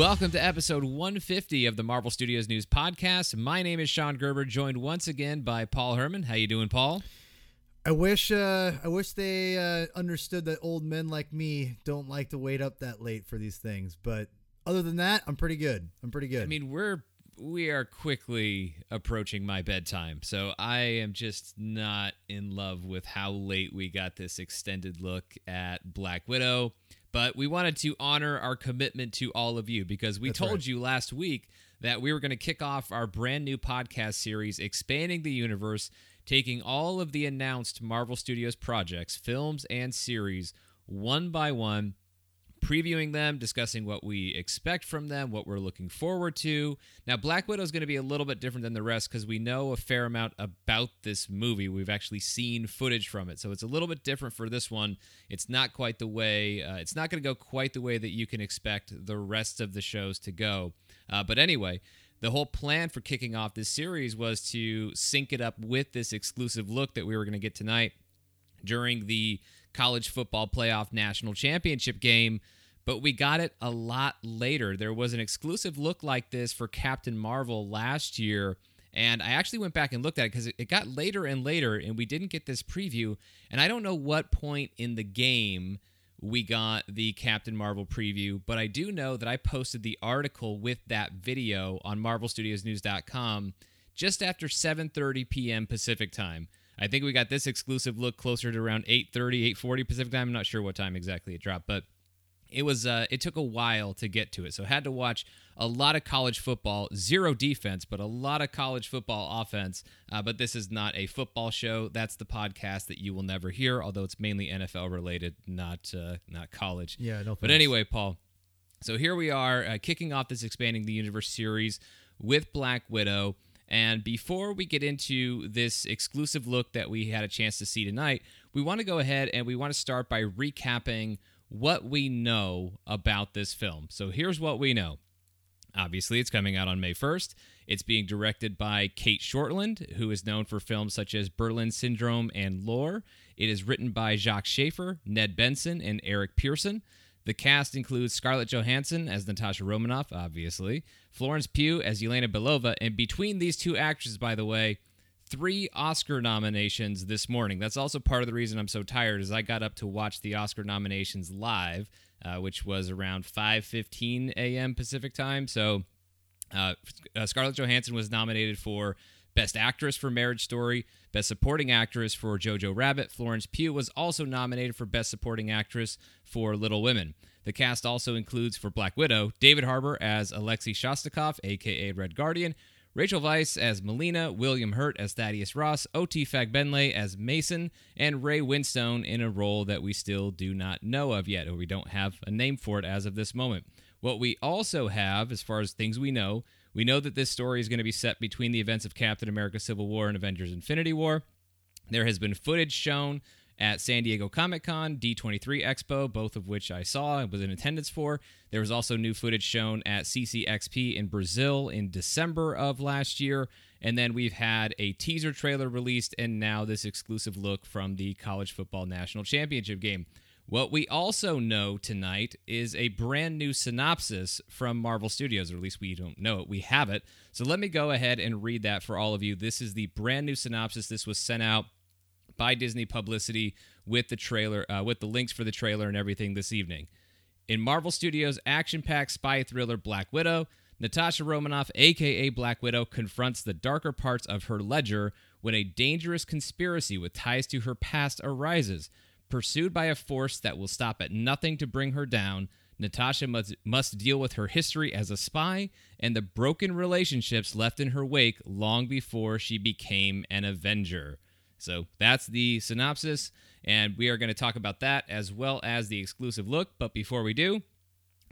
Welcome to episode 150 of the Marvel Studios News Podcast. My name is Sean Gerber, joined once again by Paul Herman. How you doing, Paul? I wish uh, I wish they uh, understood that old men like me don't like to wait up that late for these things. But other than that, I'm pretty good. I'm pretty good. I mean, we're we are quickly approaching my bedtime, so I am just not in love with how late we got this extended look at Black Widow. But we wanted to honor our commitment to all of you because we That's told right. you last week that we were going to kick off our brand new podcast series, Expanding the Universe, taking all of the announced Marvel Studios projects, films, and series one by one, previewing them, discussing what we expect from them, what we're looking forward to. Now, Black Widow is going to be a little bit different than the rest because we know a fair amount about this movie. We've actually seen footage from it, so it's a little bit different for this one. It's not quite the way. Uh, it's not going to go quite the way that you can expect the rest of the shows to go. Uh, but anyway. The whole plan for kicking off this series was to sync it up with this exclusive look that we were going to get tonight during the college football playoff national championship game, but we got it a lot later. There was an exclusive look like this for Captain Marvel last year. And I actually went back and looked at it because it got later and later, and we didn't get this preview. And I don't know what point in the game we got the Captain Marvel preview, but I do know that I posted the article with that video on MarvelStudiosNews.com just after 7:30 p.m. Pacific time. I think we got this exclusive look closer to around 8:30, 8:40 Pacific time. I'm not sure what time exactly it dropped, but it was uh, it took a while to get to it. So I had to watch a lot of college football, zero defense, but a lot of college football offense. Uh, but this is not a football show. That's the podcast that you will never hear, although it's mainly NFL related, not uh, not college. yeah, no. But anyway, Paul. So here we are, uh, kicking off this expanding the universe series with Black Widow. And before we get into this exclusive look that we had a chance to see tonight, we want to go ahead and we want to start by recapping what we know about this film. So here's what we know. Obviously, it's coming out on May 1st. It's being directed by Cate Shortland, who is known for films such as Berlin Syndrome and Lore. It is written by Jac Schaeffer, Ned Benson, and Eric Pearson. The cast includes Scarlett Johansson as Natasha Romanoff, obviously, Florence Pugh as Yelena Belova, and between these two actresses, by the way, three Oscar nominations this morning. That's also part of the reason I'm so tired, is I got up to watch the Oscar nominations live, uh, which was around 5:15 a.m. Pacific time. So uh, uh, Scarlett Johansson was nominated for Best Actress for Marriage Story, Best Supporting Actress for Jojo Rabbit. Florence Pugh was also nominated for Best Supporting Actress for Little Women. The cast also includes for Black Widow David Harbour as Alexei Shostakov, aka Red Guardian, Rachel Weisz as Melina, William Hurt as Thaddeus Ross, O.T. Fagbenle as Mason, and Ray Winstone in a role that we still do not know of yet, or we don't have a name for it as of this moment. What we also have, as far as things we know, we know that this story is going to be set between the events of Captain America Civil War and Avengers Infinity War. There has been footage shown at San Diego Comic Con, D23 Expo, both of which I saw and was in attendance for. There was also new footage shown at CCXP in Brazil in December of last year. And then we've had a teaser trailer released and now this exclusive look from the College Football National Championship game. What we also know tonight is a brand new synopsis from Marvel Studios, or at least we don't know it. We have it. So let me go ahead and read that for all of you. This is the brand new synopsis. This was sent out by Disney Publicity with the trailer, uh, with the links for the trailer and everything this evening. In Marvel Studios' action packed spy thriller Black Widow, Natasha Romanoff, aka Black Widow, confronts the darker parts of her ledger when a dangerous conspiracy with ties to her past arises. Pursued by a force that will stop at nothing to bring her down, Natasha must, must deal with her history as a spy and the broken relationships left in her wake long before she became an Avenger. So that's the synopsis, and we are going to talk about that as well as the exclusive look. But before we do,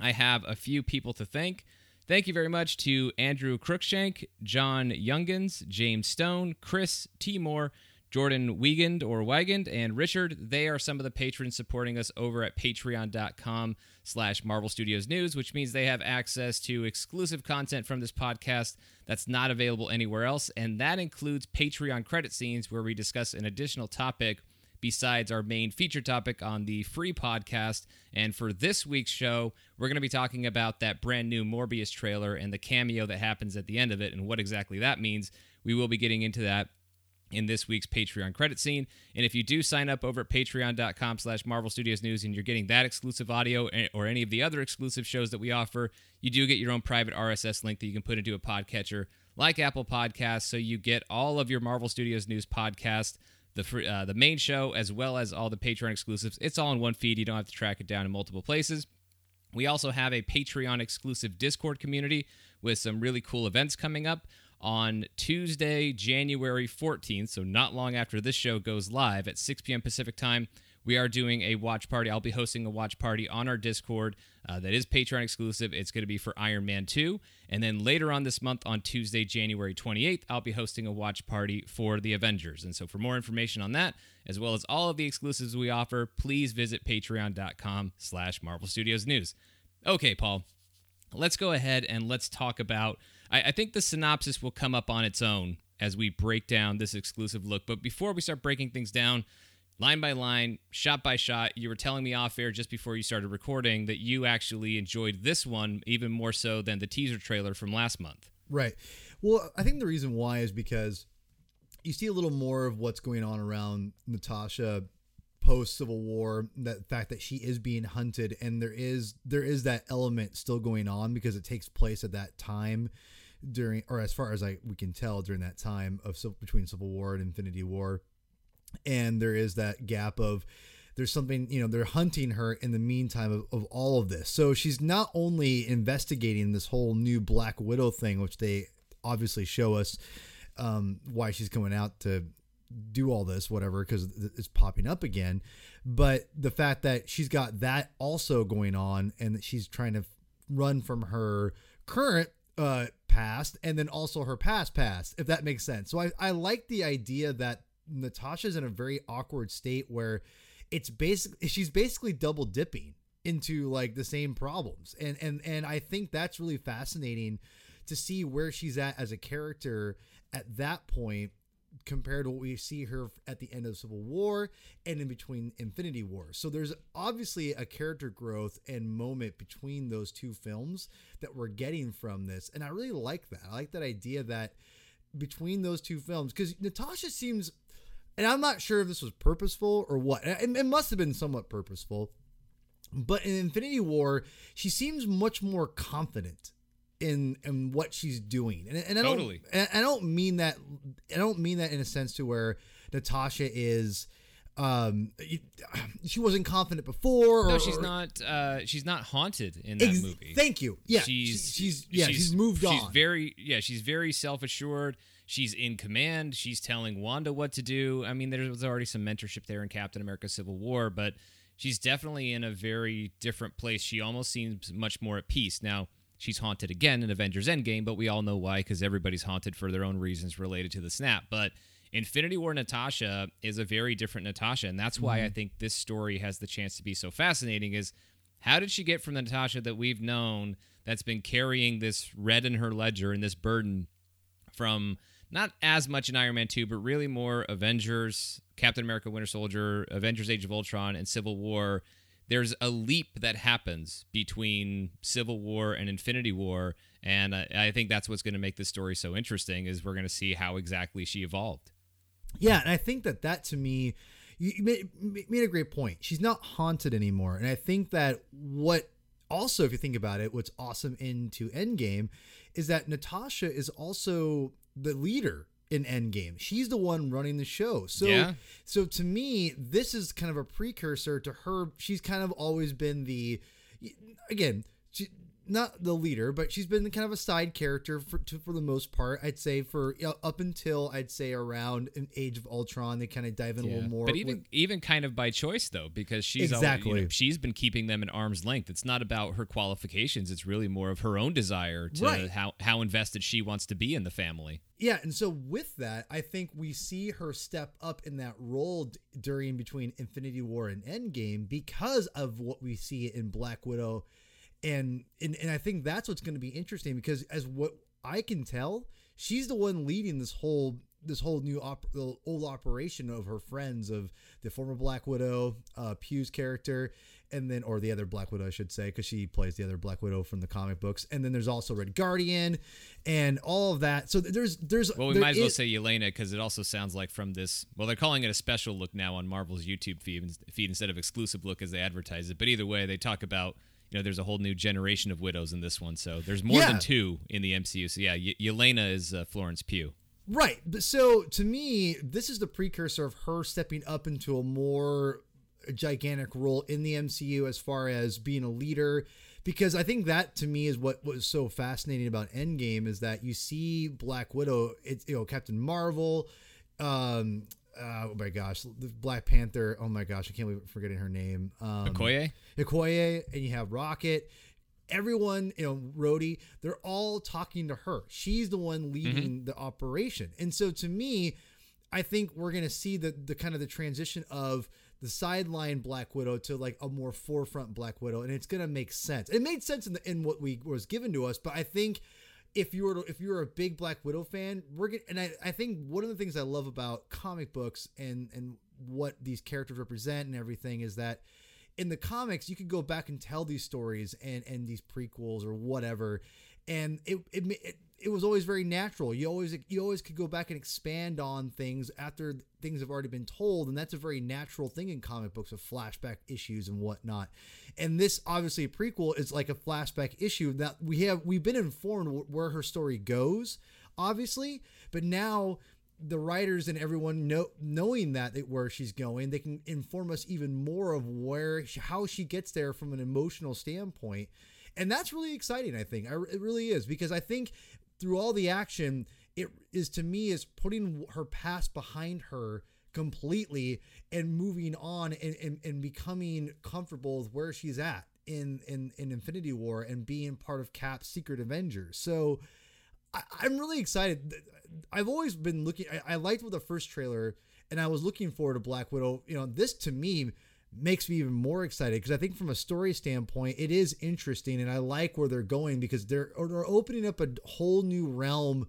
I have a few people to thank. Thank you very much to Andrew Crookshank, John Youngans, James Stone, Chris Timor, Jordan Wiegand or Wigand, and Richard. They are some of the patrons supporting us over at patreon.com slash Marvel Studios News, which means they have access to exclusive content from this podcast that's not available anywhere else. And that includes Patreon credit scenes where we discuss an additional topic besides our main feature topic on the free podcast. And for this week's show, we're going to be talking about that brand new Morbius trailer and the cameo that happens at the end of it and what exactly that means. We will be getting into that in this week's Patreon credit scene. And if you do sign up over at patreon.com slash Marvel Studios News and you're getting that exclusive audio or any of the other exclusive shows that we offer, you do get your own private RSS link that you can put into a podcatcher like Apple Podcasts. So you get all of your Marvel Studios News podcast, the uh, the main show, as well as all the Patreon exclusives. It's all in one feed. You don't have to track it down in multiple places. We also have a Patreon exclusive Discord community with some really cool events coming up on Tuesday, January 14th, so not long after this show goes live at 6 p.m. Pacific time. We are doing a watch party. I'll be hosting a watch party on our Discord uh, that is Patreon exclusive. It's going to be for Iron Man 2. And then later on this month, on Tuesday, January 28th, I'll be hosting a watch party for the Avengers. And so for more information on that, as well as all of the exclusives we offer, please visit patreon.com slash Marvel Studios News. Okay, Paul, let's go ahead and let's talk about I, I think the synopsis will come up on its own as we break down this exclusive look. But before we start breaking things down, line by line, shot by shot, you were telling me off air just before you started recording that you actually enjoyed this one even more so than the teaser trailer from last month. Right. Well, I think the reason why is because you see a little more of what's going on around Natasha post Civil War, that fact that she is being hunted and there is there is that element still going on because it takes place at that time during or as far as I we can tell during that time of between Civil War and Infinity War, and there is that gap of there's something you know they're hunting her in the meantime of, of all of this. So she's not only investigating this whole new black widow thing which they obviously show us um, why she's coming out to do all this whatever because it's popping up again. But the fact that she's got that also going on and that she's trying to run from her current uh, past and then also her past past, if that makes sense. So I, I like the idea that Natasha's in a very awkward state where it's basically she's basically double dipping into like the same problems. And and and I think that's really fascinating to see where she's at as a character at that point compared to what we see her at the end of Civil War and in between Infinity War. So there's obviously a character growth and moment between those two films that we're getting from this. And I really like that. I like that idea that between those two films, because Natasha seems, and I'm not sure if this was purposeful or what, it, it must have been somewhat purposeful. But in Infinity War, she seems much more confident in in what she's doing. And, and I don't I don't mean that I don't mean that in a sense to where Natasha is um she wasn't confident before or, no she's not uh she's not haunted in that ex- movie. thank you. Yeah she's she's yeah she's, she's moved she's on. she's very yeah she's very self-assured. She's in command. She's telling wanda what to do. I mean there was already some mentorship there in captain america civil war but she's definitely in a very different place. She almost seems much more at peace. Now she's haunted again in Avengers Endgame, but we all know why because everybody's haunted for their own reasons related to the snap. But Infinity War Natasha is a very different Natasha, and that's why mm-hmm. I think this story has the chance to be so fascinating. Is how did she get from the Natasha that we've known that's been carrying this red in her ledger and this burden from not as much in Iron Man 2, but really more Avengers, Captain America Winter Soldier, Avengers Age of Ultron, and Civil War there's a leap that happens between Civil War and Infinity War, and I, I think that's what's going to make this story so interesting. Is we're going to see how exactly she evolved. Yeah, and I think that that to me, you made, made a great point. She's not haunted anymore, and I think that what also, if you think about it, what's awesome into Endgame is that Natasha is also the leader in Endgame. She's the one running the show. So yeah. so to me, this is kind of a precursor to her. She's kind of always been the again, she, not the leader, but she's been kind of a side character for to, for the most part. I'd say for you know, up until I'd say around an Age of Ultron, they kind of dive in yeah. a little more. But even with, even kind of by choice though, because she's exactly always, you know, she's been keeping them at arm's length. It's not about her qualifications. It's really more of her own desire to right. how how invested she wants to be in the family. Yeah, and so with that, I think we see her step up in that role d- during between Infinity War and Endgame because of what we see in Black Widow and and, and I think that's what's going to be interesting because as what I can tell, she's the one leading this whole this whole new op- old operation of her friends of the former Black Widow, uh, Pugh's character, and then or the other Black Widow, I should say, because she plays the other Black Widow from the comic books. And then there's also Red Guardian, and all of that. So there's there's well, we there might as well is- say Yelena because it also sounds like from this. Well, they're calling it a special look now on Marvel's YouTube feed, feed instead of exclusive look as they advertise it. But either way, they talk about you know there's a whole new generation of widows in this one, so there's more Yeah. than two in the MCU. So yeah, y- Yelena is uh, Florence Pugh. Right. But So to me, this is the precursor of her stepping up into a more gigantic role in the MCU as far as being a leader. Because I think that to me is what was so fascinating about Endgame is that you see Black Widow, it's you know Captain Marvel, um, uh, oh my gosh, the Black Panther. Oh my gosh, I can't believe I'm forgetting her name. Um, Okoye? Okoye, and you have Rocket. Everyone, you know, Rhodey, they're all talking to her. She's the one leading the operation. And so to me, I think we're gonna see the the kind of the transition of the sideline Black Widow to like a more forefront Black Widow, and it's gonna make sense. It made sense in the, in what we was given to us, but I think if you were if you're a big Black Widow fan, we're gonna and I, I think one of the things I love about comic books and and what these characters represent and everything is that in the comics you could go back and tell these stories and and these prequels or whatever and it it, it it was always very natural. You always you always could go back and expand on things after things have already been told, and that's a very natural thing in comic books of flashback issues and whatnot. And this obviously a prequel is like a flashback issue that we have we've been informed where her story goes, obviously, but now the writers and everyone know, knowing that where she's going, they can inform us even more of where how she gets there from an emotional standpoint, and that's really exciting. I think I, it really is because I think through all the action, it is to me is putting her past behind her completely and moving on and, and, and becoming comfortable with where she's at in, in in Infinity War and being part of Cap's Secret Avengers. So I, I'm really excited. I've always been looking. I, I liked with the first trailer, and I was looking forward to Black Widow. You know, this to me makes me even more excited because I think from a story standpoint, it is interesting, and I like where they're going because they're they're opening up a whole new realm.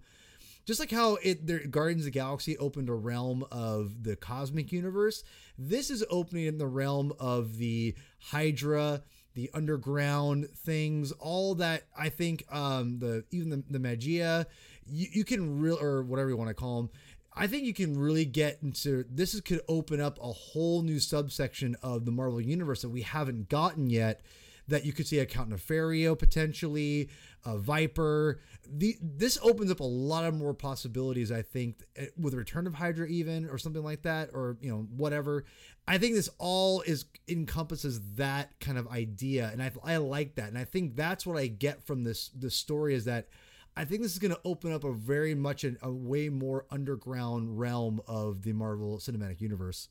Just like how it their Guardians of the Galaxy opened a realm of the cosmic universe, this is opening in the realm of the Hydra, the underground things, all that I think um the even the, the Maggia, you, you can real or whatever you want to call them. I think you can really get into this is could open up a whole new subsection of the Marvel universe that we haven't gotten yet. That you could see a Count Nefaria potentially, a Viper. The this opens up a lot of more possibilities. I think eh, with Return of Hydra even or something like that, or you know whatever. I think this all is encompasses that kind of idea, and I I like that, and I think that's what I get from this this story is that I think this is going to open up a very much an, a way more underground realm of the Marvel Cinematic Universe.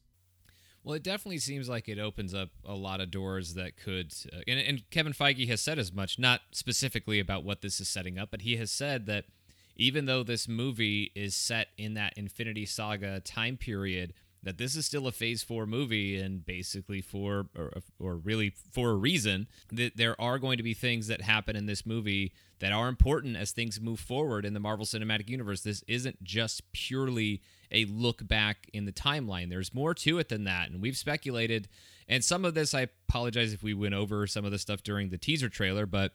Well, it definitely seems like it opens up a lot of doors that could. Uh, and, and Kevin Feige has said as much, not specifically about what this is setting up, but he has said that even though this movie is set in that Infinity Saga time period, that this is still a Phase Four movie, and basically for or, or really for a reason that there are going to be things that happen in this movie that are important as things move forward in the Marvel Cinematic Universe. This isn't just purely a look back in the timeline. There's more to it than that, and we've speculated. And some of this, I apologize if we went over some of the stuff during the teaser trailer, but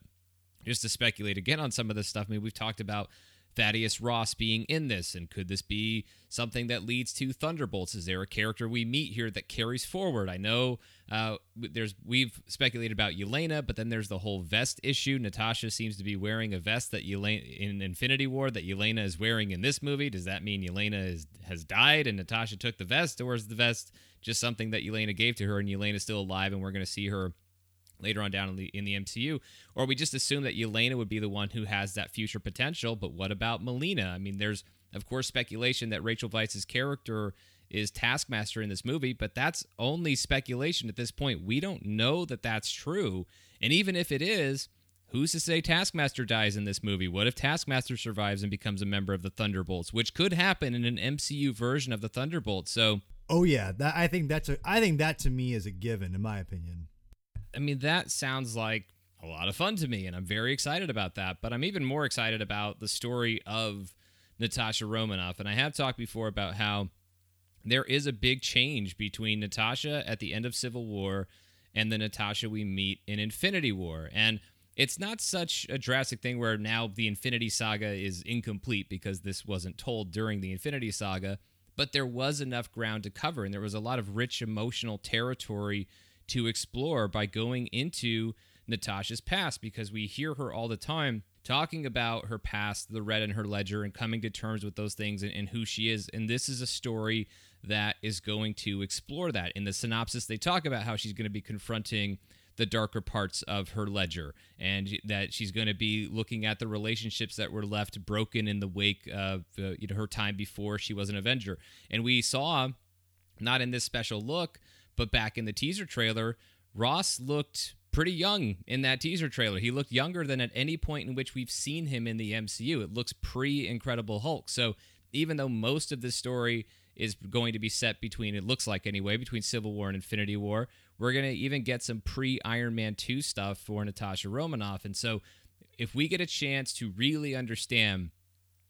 just to speculate again on some of this stuff, I mean, we've talked about Thaddeus Ross being in this, and could this be something that leads to Thunderbolts? Is there a character we meet here that carries forward? I know uh, there's we've speculated about Yelena, but then there's the whole vest issue. Natasha seems to be wearing a vest that Yelena in Infinity War that Yelena is wearing in this movie. Does that mean Yelena is, has died and Natasha took the vest, or is the vest just something that Yelena gave to her and Yelena's still alive, and we're going to see her? Later on down in the in the MCU, or we just assume that Yelena would be the one who has that future potential. But what about Melina? I mean, there's of course speculation that Rachel Weisz's character is Taskmaster in this movie, but that's only speculation at this point. We don't know that that's true, and even if it is. Who's to say Taskmaster dies in this movie? What if Taskmaster survives and becomes a member of the Thunderbolts, which could happen in an MCU version of the Thunderbolts? So, Oh yeah, that I think that's a I think that to me is a given in my opinion. I mean, that sounds like a lot of fun to me, and I'm very excited about that. But I'm even more excited about the story of Natasha Romanoff. And I have talked before about how there is a big change between Natasha at the end of Civil War and the Natasha we meet in Infinity War. And it's not such a drastic thing where now the Infinity Saga is incomplete because this wasn't told during the Infinity Saga, but there was enough ground to cover and there was a lot of rich emotional territory to explore by going into Natasha's past because we hear her all the time talking about her past, the red in her ledger, and coming to terms with those things and, and, who she is. And this is a story that is going to explore that. In the synopsis, they talk about how she's going to be confronting the darker parts of her ledger and that she's going to be looking at the relationships that were left broken in the wake of uh, you know her time before she was an avenger and we saw not in this special look but back in the teaser trailer ross looked pretty young in that teaser trailer. He looked younger than at any point in which we've seen him in the MCU. It looks pre Incredible Hulk. So even though most of the story is going to be set between, it looks like anyway, between Civil War and Infinity War, we're going to even get some pre Iron Man 2 stuff for Natasha Romanoff. And so if we get a chance to really understand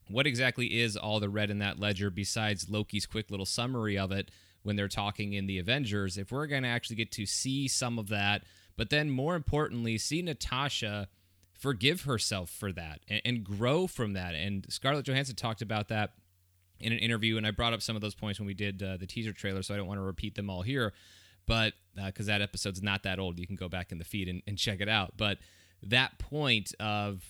what exactly is all the red in that ledger besides Loki's quick little summary of it when they're talking in the Avengers, if we're going to actually get to see some of that, but then more importantly, see Natasha forgive herself for that and, and grow from that. And Scarlett Johansson talked about that in an interview, and I brought up some of those points when we did uh, the teaser trailer, so I don't want to repeat them all here. But because uh, that episode's not that old, you can go back in the feed and, and check it out. But that point of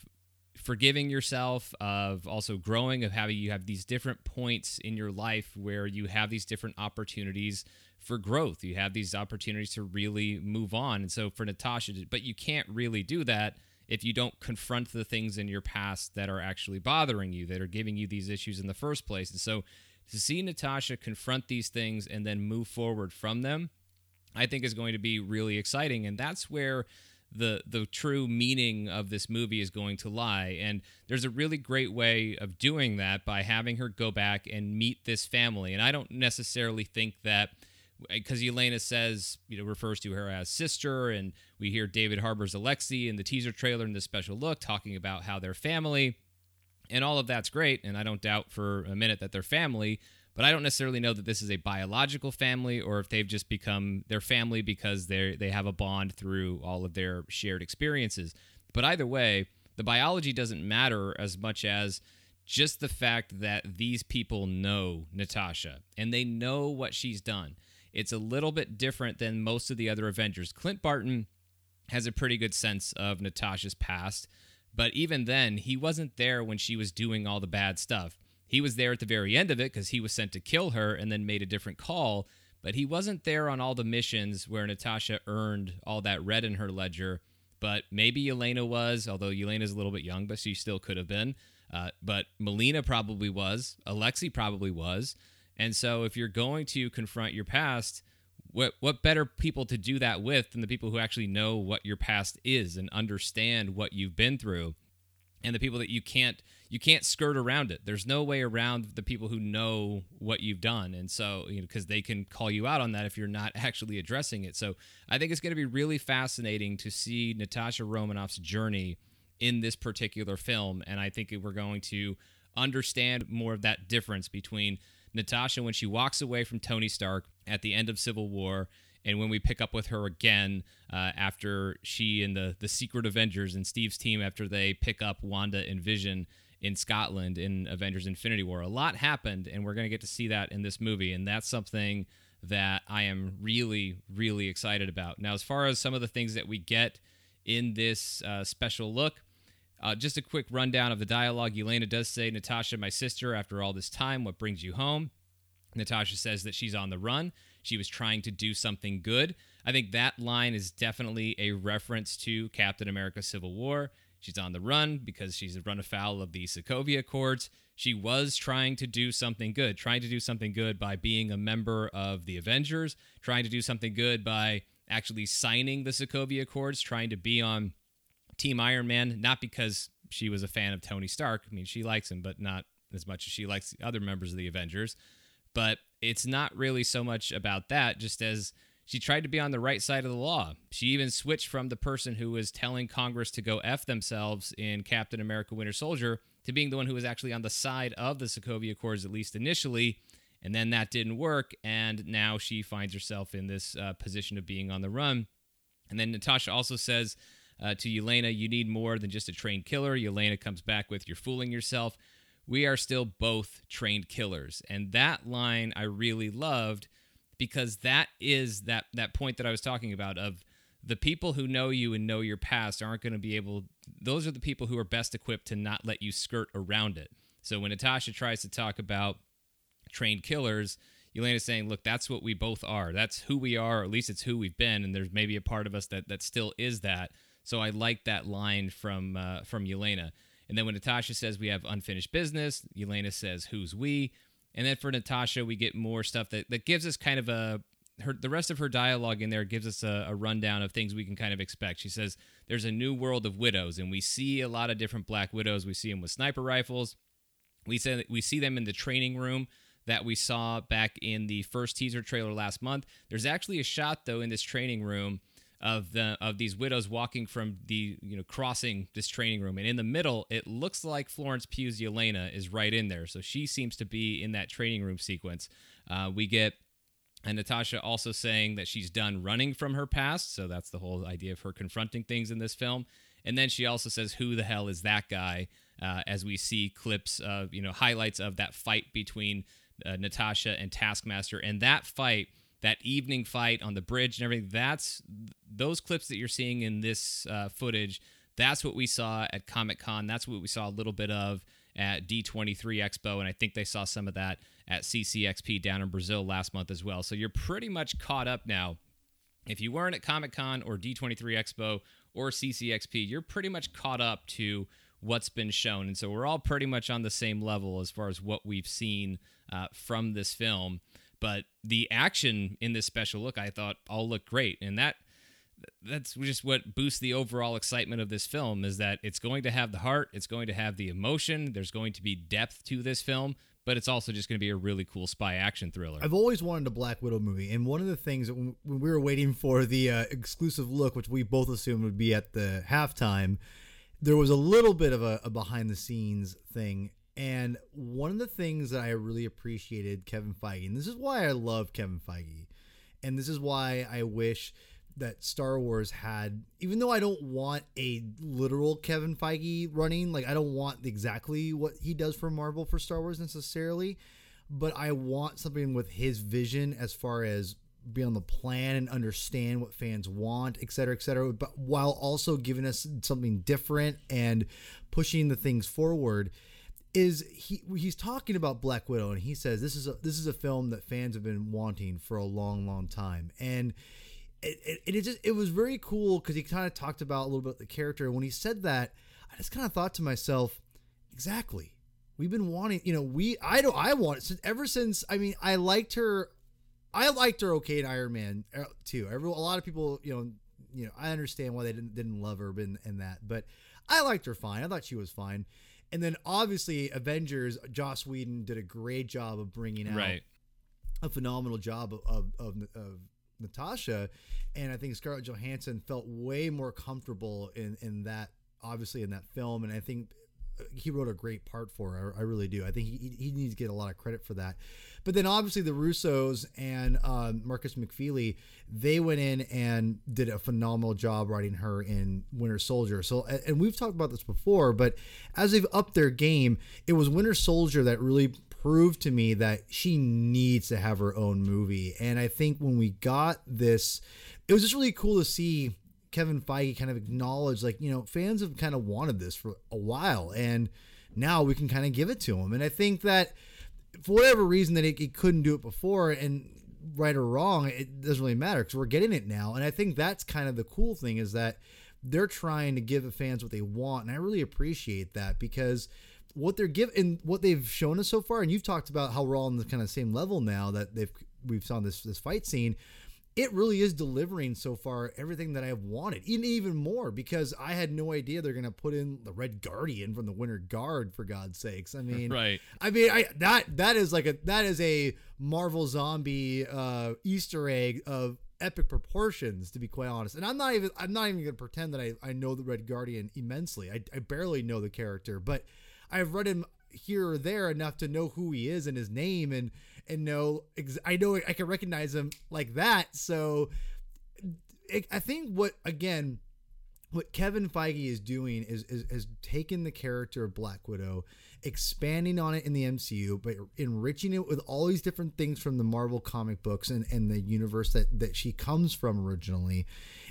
forgiving yourself of also growing of having you have these different points in your life where you have these different opportunities for growth. You have these opportunities to really move on. And so for Natasha, but you can't really do that if you don't confront the things in your past that are actually bothering you, that are giving you these issues in the first place. And so to see Natasha confront these things and then move forward from them, I think is going to be really exciting. And that's where the the true meaning of this movie is going to lie. And there's a really great way of doing that by having her go back and meet this family. And i don't necessarily think that uh, because Yelena says, you know, refers to her as sister, and we hear David Harbour's Alexei in the teaser trailer in the special look talking about how they're family, and all of that's great, and I don't doubt for a minute that they're family, but I don't necessarily know that this is a biological family or if they've just become their family because they they have a bond through all of their shared experiences. But either way, the biology doesn't matter as much as just the fact that these people know Natasha and they know what she's done it's a little bit different than most of the other Avengers. Clint Barton has a pretty good sense of Natasha's past, but even then, he wasn't there when she was doing all the bad stuff. He was there at the very end of it because he was sent to kill her and then made a different call, but he wasn't there on all the missions where Natasha earned all that red in her ledger. But maybe Yelena was, although Yelena's a little bit young, but she still could have been. Uh, but Melina probably was. Alexei probably was. And so if you're going to confront your past, what what better people to do that with than the people who actually know what your past is and understand what you've been through and the people that you can't you can't skirt around it. There's no way around the people who know what you've done. And so you know because they can call you out on that if you're not actually addressing it. So i think it's going to be really fascinating to see natasha romanoff's journey in this particular film. And i think we're going to understand more of that difference between Natasha when she walks away from Tony Stark at the end of Civil War, and when we pick up with her again uh, after she and the the Secret Avengers and Steve's team after they pick up Wanda and Vision in Scotland in Avengers Infinity War. A lot happened, and we're going to get to see that in this movie, and that's something that I am really, really excited about. Now, as far as some of the things that we get in this uh, special look, uh, just a quick rundown of the dialogue. Yelena does say, Natasha, my sister, after all this time, what brings you home? Natasha says that she's on the run. She was trying to do something good. I think that line is definitely a reference to Captain America Civil War. She's on the run because she's run afoul of the Sokovia Accords. She was trying to do something good, trying to do something good by being a member of the Avengers, trying to do something good by actually signing the Sokovia Accords, trying to be on Team Iron Man, not because she was a fan of Tony Stark. I mean, she likes him, but not as much as she likes the other members of the Avengers. But it's not really so much about that, just as she tried to be on the right side of the law. She even switched from the person who was telling Congress to go F themselves in Captain America Winter Soldier to being the one who was actually on the side of the Sokovia Accords, at least initially. And then that didn't work. And now she finds herself in this uh, position of being on the run. And then Natasha also says uh, to Yelena, You need more than just a trained killer. Yelena comes back with, You're fooling yourself. We are still both trained killers. And that line I really loved because that is that, that point that I was talking about of the people who know you and know your past aren't going to be able those are the people who are best equipped to not let you skirt around it so when natasha tries to talk about trained killers Yelena's saying, look, that's what we both are. That's who we are, or at least it's who we've been. And there's maybe a part of us that, that still is that. So I like that line from uh, from Yelena. And then when Natasha says we have unfinished business, Yelena says, who's we? And then for Natasha, we get more stuff that, that gives us kind of a her the rest of her dialogue in there gives us a, a, rundown of things we can kind of expect. She says there's a new world of widows, and we see a lot of different black widows. We see them with sniper rifles. We said we see them in the training room that we saw back in the first teaser trailer last month. There's actually a shot though in this training room of the of these widows walking from the you know crossing this training room, and in the middle it looks like Florence Pugh's Yelena is right in there, so she seems to be in that training room sequence. Uh, we get and Natasha also saying that she's done running from her past. So that's the whole idea of her confronting things in this film. And then she also says, Who the hell is that guy? Uh, as we see clips of, you know, highlights of that fight between uh, Natasha and Taskmaster. And that fight, that evening fight on the bridge and everything, that's those clips that you're seeing in this uh, footage. That's what we saw at Comic Con. That's what we saw a little bit of at D23 Expo. And I think they saw some of that at CCXP down in Brazil last month as well. So you're pretty much caught up now. If you weren't at Comic Con or D23 Expo or CCXP, you're pretty much caught up to what's been shown. And so we're all pretty much on the same level as far as what we've seen uh, from this film. But the action in this special look, I thought all looked great. And that that's just what boosts the overall excitement of this film is that it's going to have the heart, it's going to have the emotion, there's going to be depth to this film, but it's also just going to be a really cool spy action thriller. I've always wanted a Black Widow movie, and one of the things when we were waiting for the uh, exclusive look, which we both assumed would be at the halftime, there was a little bit of a, a behind the scenes thing. And one of the things that I really appreciated Kevin Feige, and this is why I love Kevin Feige, and this is why I wish that Star Wars had, even though I don't want a literal Kevin Feige running, like I don't want exactly what he does for Marvel for Star Wars necessarily, but I want something with his vision as far as be on the plan and understand what fans want, et cetera, et cetera, but while also giving us something different and pushing the things forward. Is he? He's talking about Black Widow, and he says this is a this is a film that fans have been wanting for a long, long time, and it, it, it just it was very cool because he kind of talked about a little bit the character. And when he said that, I just kind of thought to myself, exactly. We've been wanting, you know, we I don't I want since ever since I mean I liked her, I liked her okay in Iron Man uh, too. Every a lot of people, you know, you know I understand why they didn't didn't love her in, in that, but I liked her fine. I thought she was fine. And then obviously Avengers, Joss Whedon did a great job of bringing out right. a phenomenal job of, of, of, of Natasha, and I think Scarlett Johansson felt way more comfortable in in that obviously in that film, and I think he wrote a great part for her. I, really do. I think he, he needs to get a lot of credit for that. But then obviously the Russos and um, Markus McFeely, they went in and did a phenomenal job writing her in Winter Soldier. So, and we've talked about this before, but as they've upped their game, it was Winter Soldier that really proved to me that she needs to have her own movie. And I think when we got this, it was just really cool to see Kevin Feige kind of acknowledged, like, you know, fans have kind of wanted this for a while, and now we can kind of give it to them. And I think that for whatever reason that it couldn't do it before, and right or wrong, it doesn't really matter because we're getting it now. And I think that's kind of the cool thing is that they're trying to give the fans what they want, and I really appreciate that because what they're giving, what they've shown us so far, and you've talked about how we're all on the kind of same level now that they've we've saw this this fight scene. It really is delivering so far everything that I've wanted, even even more because I had no idea they're gonna put in the Red Guardian from the Winter Guard for God's sakes. I mean, right? I mean, I that that is like a that is a Marvel zombie uh, Easter egg of epic proportions to be quite honest and i'm not even i'm not even gonna pretend that i, I know the red guardian immensely I, I barely know the character but I've read him here or there enough to know who he is and his name and and know I know I can recognize him like that. So it, I think what again what Kevin Feige is doing is, is is taking the character of Black Widow, expanding on it in the MCU, but enriching it with all these different things from the Marvel comic books and, and the universe that that she comes from originally,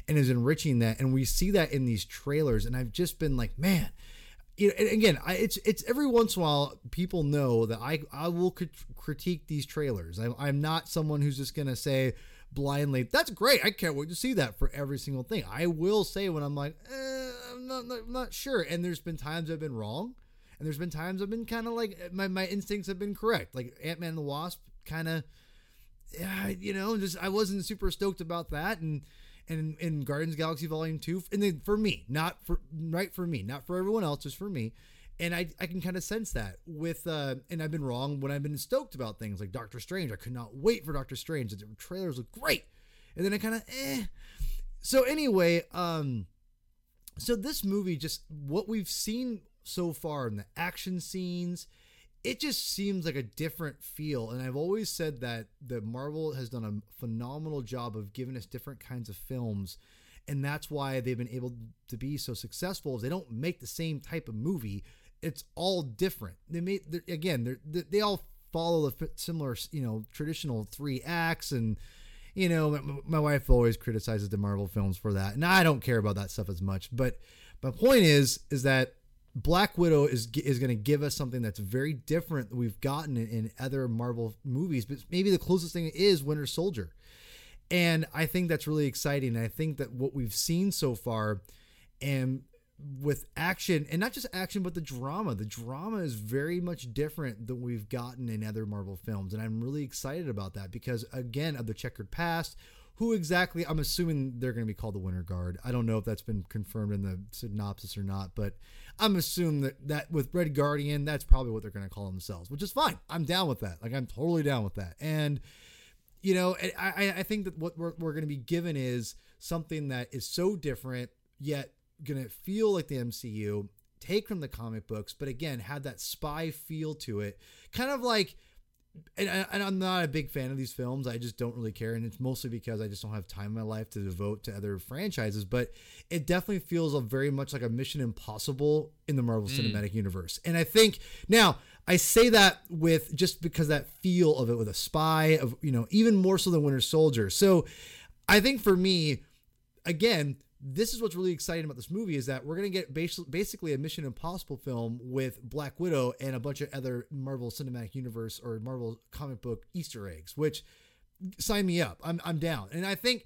and is enriching that. And we see that in these trailers, and I've just been like, man, you know, and again, I, it's it's every once in a while people know that I I will crit- critique these trailers. I'm I'm not someone who's just gonna say blindly, that's great. I can't wait to see that for every single thing. I will say when I'm like, eh, I'm not, not, sure. And there's been times I've been wrong, and there's been times I've been kind of like my my instincts have been correct. Like Ant Man the Wasp, kind of, you know, just I wasn't super stoked about that, and and in Guardians Galaxy Volume Two, and then for me, not for right for me, not for everyone else, just for me. And I, I can kind of sense that with, uh, and I've been wrong when I've been stoked about things like Doctor Strange. I could not wait for Doctor Strange. The trailers look great, and then I kind of, eh. So anyway, um, so this movie, just what we've seen so far in the action scenes, it just seems like a different feel. And I've always said that the Marvel has done a phenomenal job of giving us different kinds of films. And that's why they've been able to be so successful. Is they don't make the same type of movie. It's all different. They made again. They they all follow the similar, you know, traditional three acts and you know, my, my, wife always criticizes the Marvel films for that, and I don't care about that stuff as much. But my point is, is that Black Widow is is going to give us something that's very different we've gotten in, in, other Marvel movies, but maybe the closest thing is Winter Soldier. And I think that's really exciting. And I think that what we've seen so far and with action and not just action but the drama the drama is very much different than we've gotten in other marvel films and i'm really excited about that because again of the checkered past who exactly i'm assuming they're going to be called the winter guard i don't know if that's been confirmed in the synopsis or not but I'm assuming that that with Red Guardian, that's probably what they're going to call themselves, which is fine. I'm down with that. Like I'm totally down with that. And you know, I I think that what we're, we're going to be given is something that is so different yet going to feel like the MCU, take from the comic books, but again, had that spy feel to it, kind of like and, and, I'm not a big fan of these films. I just don't really care, and it's mostly because I just don't have time in my life to devote to other franchises. But it definitely feels a very much like a Mission Impossible in the Marvel mm. Cinematic Universe. And I think now I say that with just because that feel of it with a spy of you know even more so than Winter Soldier. So I think for me, again, this is what's really exciting about this movie is that we're going to get basically a Mission Impossible film with Black Widow and a bunch of other Marvel Cinematic Universe or Marvel comic book Easter eggs, which sign me up. I'm, I'm down. And I think,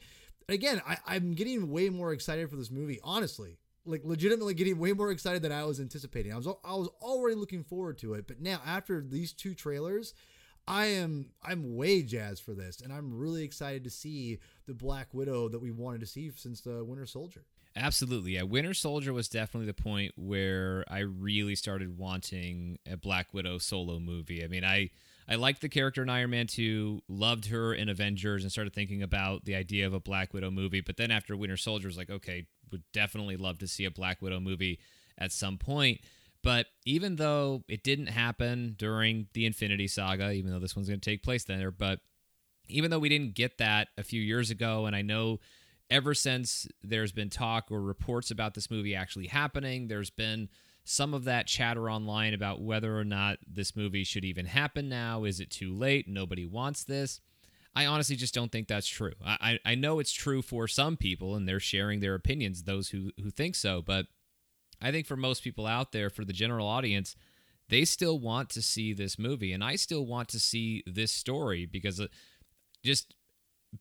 again, I, I'm getting way more excited for this movie, honestly. Like legitimately getting way more excited than I was anticipating. I was I was already looking forward to it, but now after these two trailers, I am I'm way jazzed for this, and I'm really excited to see the Black Widow that we wanted to see since the Winter Soldier. Absolutely, yeah. Winter Soldier was definitely the point where I really started wanting a Black Widow solo movie. I mean, I I liked the character in Iron Man 2, loved her in Avengers, and started thinking about the idea of a Black Widow movie. But then after Winter Soldier, was like, okay, would definitely love to see a Black Widow movie at some point. But even though it didn't happen during the Infinity Saga, even though this one's going to take place there, but even though we didn't get that a few years ago, and I know ever since there's been talk or reports about this movie actually happening, there's been some of that chatter online about whether or not this movie should even happen now. Is it too late? Nobody wants this. I honestly just don't think that's true. I, I know it's true for some people, and they're sharing their opinions, those who, who think so, but I think for most people out there, for the general audience, they still want to see this movie. And I still want to see this story because uh, just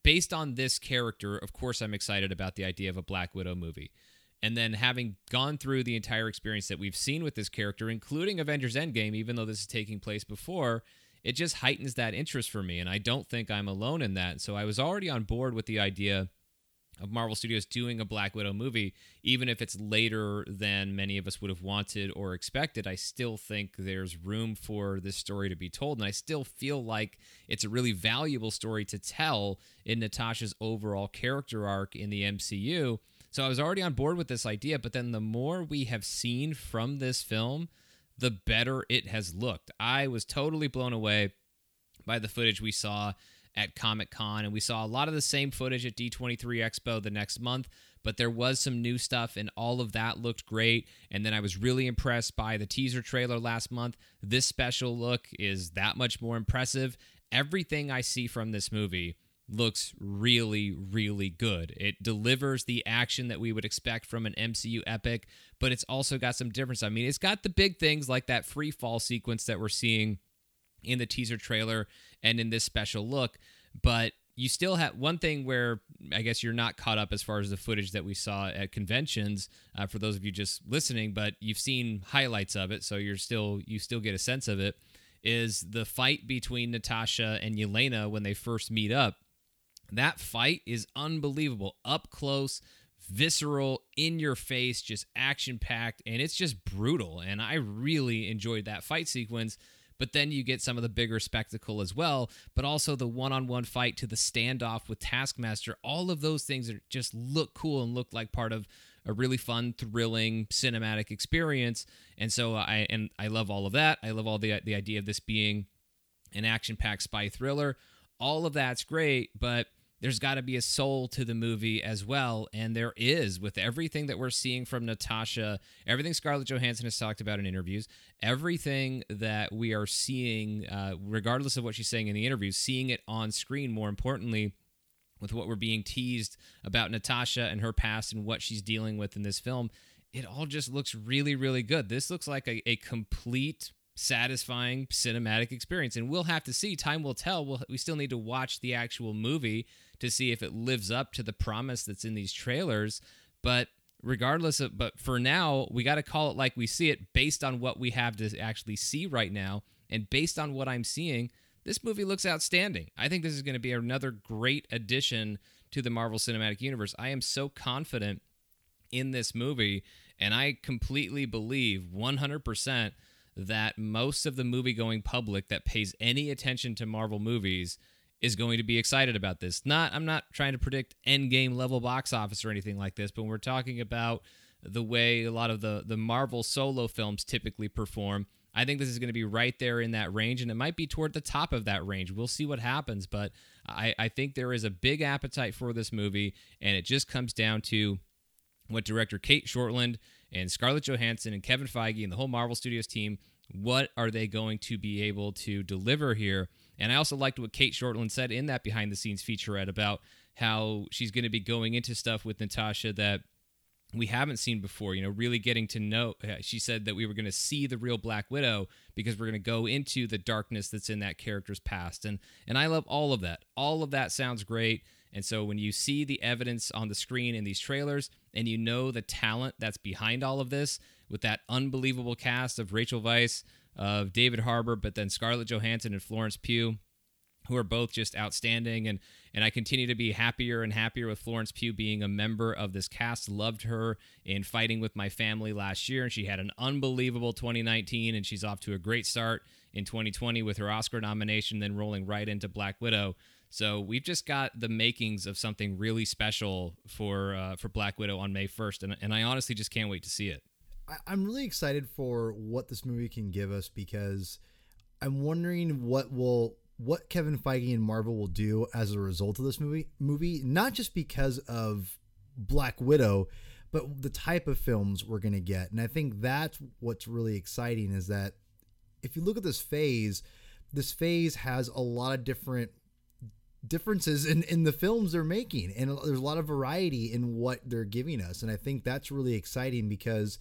based on this character, of course, I'm excited about the idea of a Black Widow movie. And then having gone through the entire experience that we've seen with this character, including Avengers Endgame, even though this is taking place before, it just heightens that interest for me. And I don't think I'm alone in that. So I was already on board with the idea of Marvel Studios doing a Black Widow movie, even if it's later than many of us would have wanted or expected, I still think there's room for this story to be told. And I still feel like it's a really valuable story to tell in Natasha's overall character arc in the MCU. So I was already on board with this idea, but then the more we have seen from this film, the better it has looked. I was totally blown away by the footage we saw at Comic Con, and we saw a lot of the same footage at D23 Expo the next month, but there was some new stuff, and all of that looked great. And then I was really impressed by the teaser trailer last month. This special look is that much more impressive. Everything I see from this movie looks really, really good. It delivers the action that we would expect from an MCU epic, but it's also got some difference. I mean, it's got the big things like that free fall sequence that we're seeing in the teaser trailer and in this special look, but you still have one thing where I guess you're not caught up as far as the footage that we saw at conventions. Uh, for those of you just listening, but you've seen highlights of it, so you're still you still get a sense of it. Is the fight between Natasha and Yelena when they first meet up? That fight is unbelievable, up close, visceral, in your face, just action packed, and it's just brutal. And I really enjoyed that fight sequence. But then you get some of the bigger spectacle as well, but also the one on one fight to the standoff with Taskmaster. All of those things are just look cool and look like part of a really fun, thrilling cinematic experience. And so I and I love all of that. I love all the the idea of this being an action packed spy thriller. All of that's great, but there's got to be a soul to the movie as well. And there is with everything that we're seeing from Natasha, everything Scarlett Johansson has talked about in interviews, everything that we are seeing, uh, regardless of what she's saying in the interviews, seeing it on screen, more importantly, with what we're being teased about Natasha and her past and what she's dealing with in this film, it all just looks really, really good. This looks like a, a complete satisfying cinematic experience and we'll have to see time will tell we'll, we still need to watch the actual movie to see if it lives up to the promise that's in these trailers. But regardless of, but for now, we got to call it like we see it based on what we have to actually see right now. And based on what I'm seeing, this movie looks outstanding. I think this is going to be another great addition to the Marvel Cinematic Universe. I am so confident in this movie, and I completely believe 100% that most of the movie going public that pays any attention to Marvel movies is going to be excited about this. Not I'm not trying to predict end game level box office or anything like this, but when we're talking about the way a lot of the the Marvel solo films typically perform, I think this is going to be right there in that range, and it might be toward the top of that range. We'll see what happens, but I, I think there is a big appetite for this movie, and it just comes down to what director Cate Shortland and Scarlett Johansson and Kevin Feige and the whole Marvel Studios team, what are they going to be able to deliver here? And I also liked what Cate Shortland said in that behind the scenes featurette about how she's going to be going into stuff with Natasha that we haven't seen before, you know, really getting to know. Uh, she said that we were going to see the real Black Widow because we're going to go into the darkness that's in that character's past. And and I love all of that. All of that sounds great. And so when you see the evidence on the screen in these trailers and you know the talent that's behind all of this with that unbelievable cast of Rachel Weisz, of David Harbour, but then Scarlett Johansson and Florence Pugh, who are both just outstanding. And and I continue to be happier and happier with Florence Pugh being a member of this cast. Loved her in Fighting with My Family last year, and she had an unbelievable 2019, and she's off to a great start in 2020 with her Oscar nomination, then rolling right into Black Widow. So we've just got the makings of something really special for uh, for Black Widow on May 1st, and, and I honestly just can't wait to see it. I, am really excited for what this movie can give us because I'm wondering what will what Kevin Feige and Marvel will do as a result of this movie movie, not just because of Black Widow, but the type of films we're to get. And I think that's what's really exciting is that if you look at this phase, this phase has a lot of different differences in, in the films they're making and there's a lot of variety in what they're giving us and i think that's really exciting because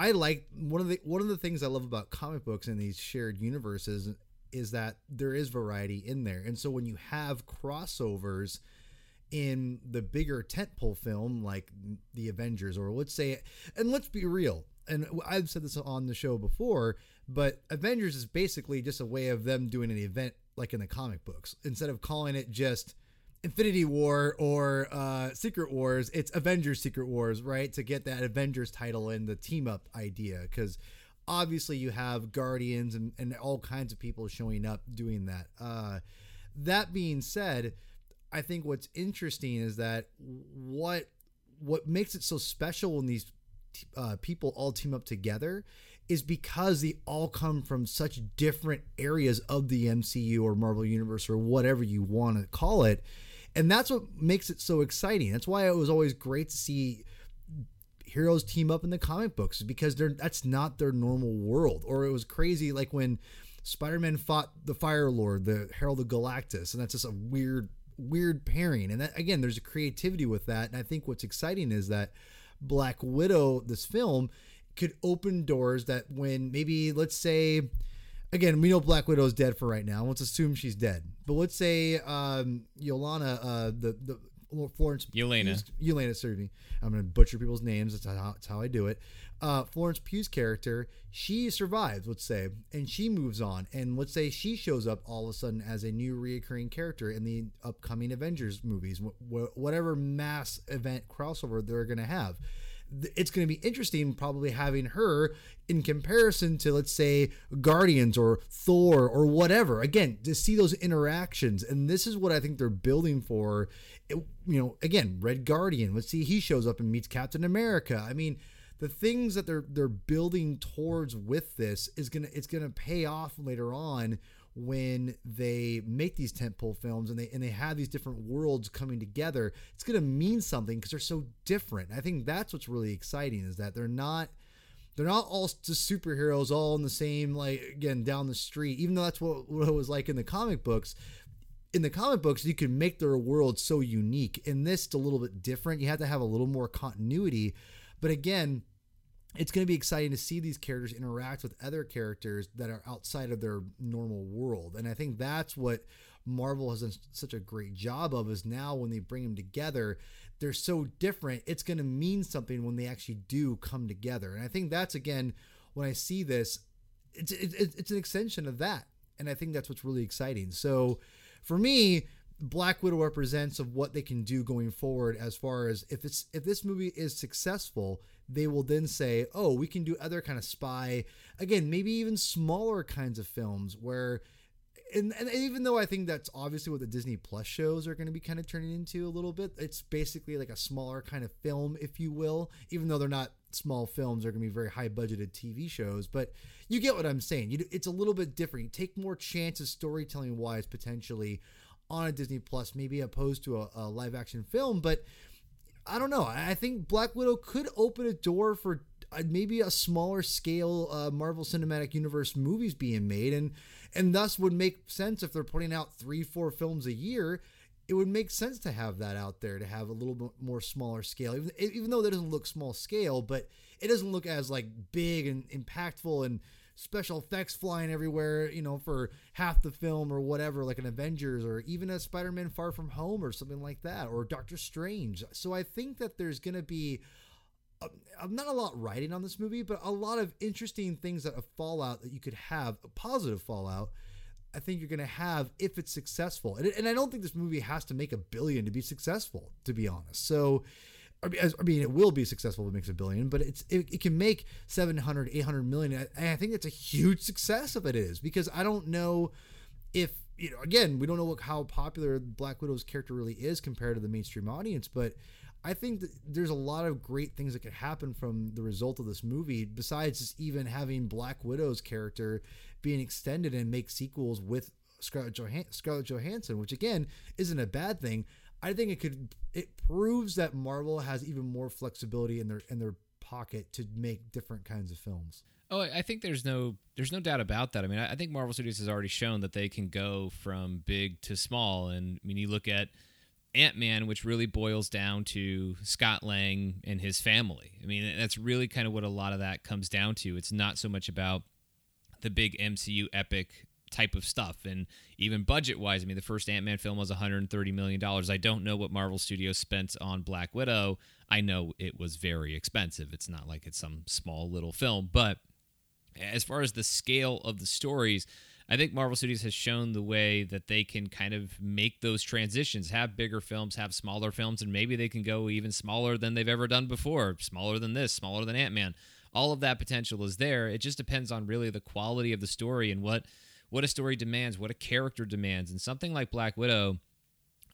I like one of the one of the things I love about comic books and these shared universes is that there is variety in there. And so when you have crossovers in the bigger tentpole film like the Avengers or let's say and let's be real. And I've said this on the show before, but Avengers is basically just a way of them doing an event like in the comic books instead of calling it just Infinity War or uh, Secret Wars, it's Avengers Secret Wars, right? To get that Avengers title and the team up idea. Because obviously you have Guardians and, and all kinds of people showing up doing that. Uh, that being said, I think what's interesting is that what what makes it so special when these uh, people all team up together is because they all come from such different areas of the MCU or Marvel Universe or whatever you want to call it. And that's what makes it so exciting. That's why it was always great to see heroes team up in the comic books because they're that's not their normal world. Or it was crazy like when Spider-Man fought the Fire Lord, the Herald of Galactus, and that's just a weird weird pairing. And that, again, there's a creativity with that. And I think what's exciting is that Black Widow, this film, could open doors that when maybe let's say again we know black widow is dead for right now let's assume she's dead but let's say um yolana uh the the Florence Yelena. Yelena, me. I'm going to butcher people's names. That's how, that's how I do it. Uh, Florence Pugh's character, she survives, let's say, and she moves on. And let's say she shows up all of a sudden as a new reoccurring character in the upcoming Avengers movies, wh- whatever mass event crossover they're going to have it's going to be interesting probably having her in comparison to let's say guardians or thor or whatever. Again to see those interactions and this is what i think they're building for. You know again red guardian let's see he shows up and meets captain america. I mean the things that they're they're building towards with this is gonna it's gonna pay off later on when they make these tentpole films and they and they have these different worlds coming together, it's going to mean something because they're so different. I think that's what's really exciting is that they're not they're not all just superheroes all in the same like again down the street. Even though that's what, what it was like in the comic books. In the comic books, you can make their world so unique. In this, it's a little bit different. You have to have a little more continuity. But again, it's going to be exciting to see these characters interact with other characters that are outside of their normal world. And I think that's what Marvel has done such a great job of is now when they bring them together, they're so different. It's going to mean something when they actually do come together. And I think that's again when I see this, it's it's, it's an extension of that. And I think that's what's really exciting. So for me, Black Widow represents of what they can do going forward as far as if it's if this movie is successful, they will then say, "Oh, we can do other kind of spy again, maybe even smaller kinds of films where and, and even though I think that's obviously what the Disney Plus shows are going to be kind of turning into a little bit, it's basically like a smaller kind of film, if you will. Even though they're not small films, they're going to be very high budgeted TV shows. But you get what I'm saying. You, it's a little bit different. You take more chances storytelling wise, potentially on a Disney Plus, maybe opposed to a, a live action film. But I don't know. I think Black Widow could open a door for uh, maybe a smaller scale uh, Marvel Cinematic Universe movies being made, and and thus would make sense if they're putting out three, four films a year. It would make sense to have that out there to have a little bit more smaller scale, even, even though that doesn't look small scale, but it doesn't look as like big and impactful and special effects flying everywhere, you know, for half the film or whatever, like an Avengers or even a Spider Man Far From Home or something like that, or Doctor Strange. So I think that there's going to be. A, uh, not a lot writing on this movie, but a lot of interesting things that a fallout that you could have, a positive fallout, I think you're going to have if it's successful. And, and I don't think this movie has to make a billion to be successful, to be honest. So I mean, it will be successful if it makes a billion, but it's it, it, can make 700, 800 million. And I think it's a huge success if it is, because I don't know if, you know, again, we don't know what, how popular Black Widow's character really is compared to the mainstream audience, but I think that there's a lot of great things that could happen from the result of this movie, besides just even having Black Widow's character being extended and make sequels with Scarlett, Scarlett Johansson, which again isn't a bad thing. I think it could it proves that Marvel has even more flexibility in their in their pocket to make different kinds of films. Oh, I think there's no there's no doubt about that. I mean, I think Marvel Studios has already shown that they can go from big to small. And I mean, you look at Ant Man, which really boils down to Scott Lang and his family. I mean, that's really kind of what a lot of that comes down to. It's not so much about the big MCU epic type of stuff. And even budget wise, I mean, the first Ant Man film was $130 million. I don't know what Marvel Studios spent on Black Widow. I know it was very expensive. It's not like it's some small little film. But as far as the scale of the stories, I think Marvel Studios has shown the way that they can kind of make those transitions, have bigger films, have smaller films, and maybe they can go even smaller than they've ever done before, smaller than this, smaller than Ant Man. All of that potential is there. It just depends on really the quality of the story and what what a story demands, what a character demands. And something like Black Widow,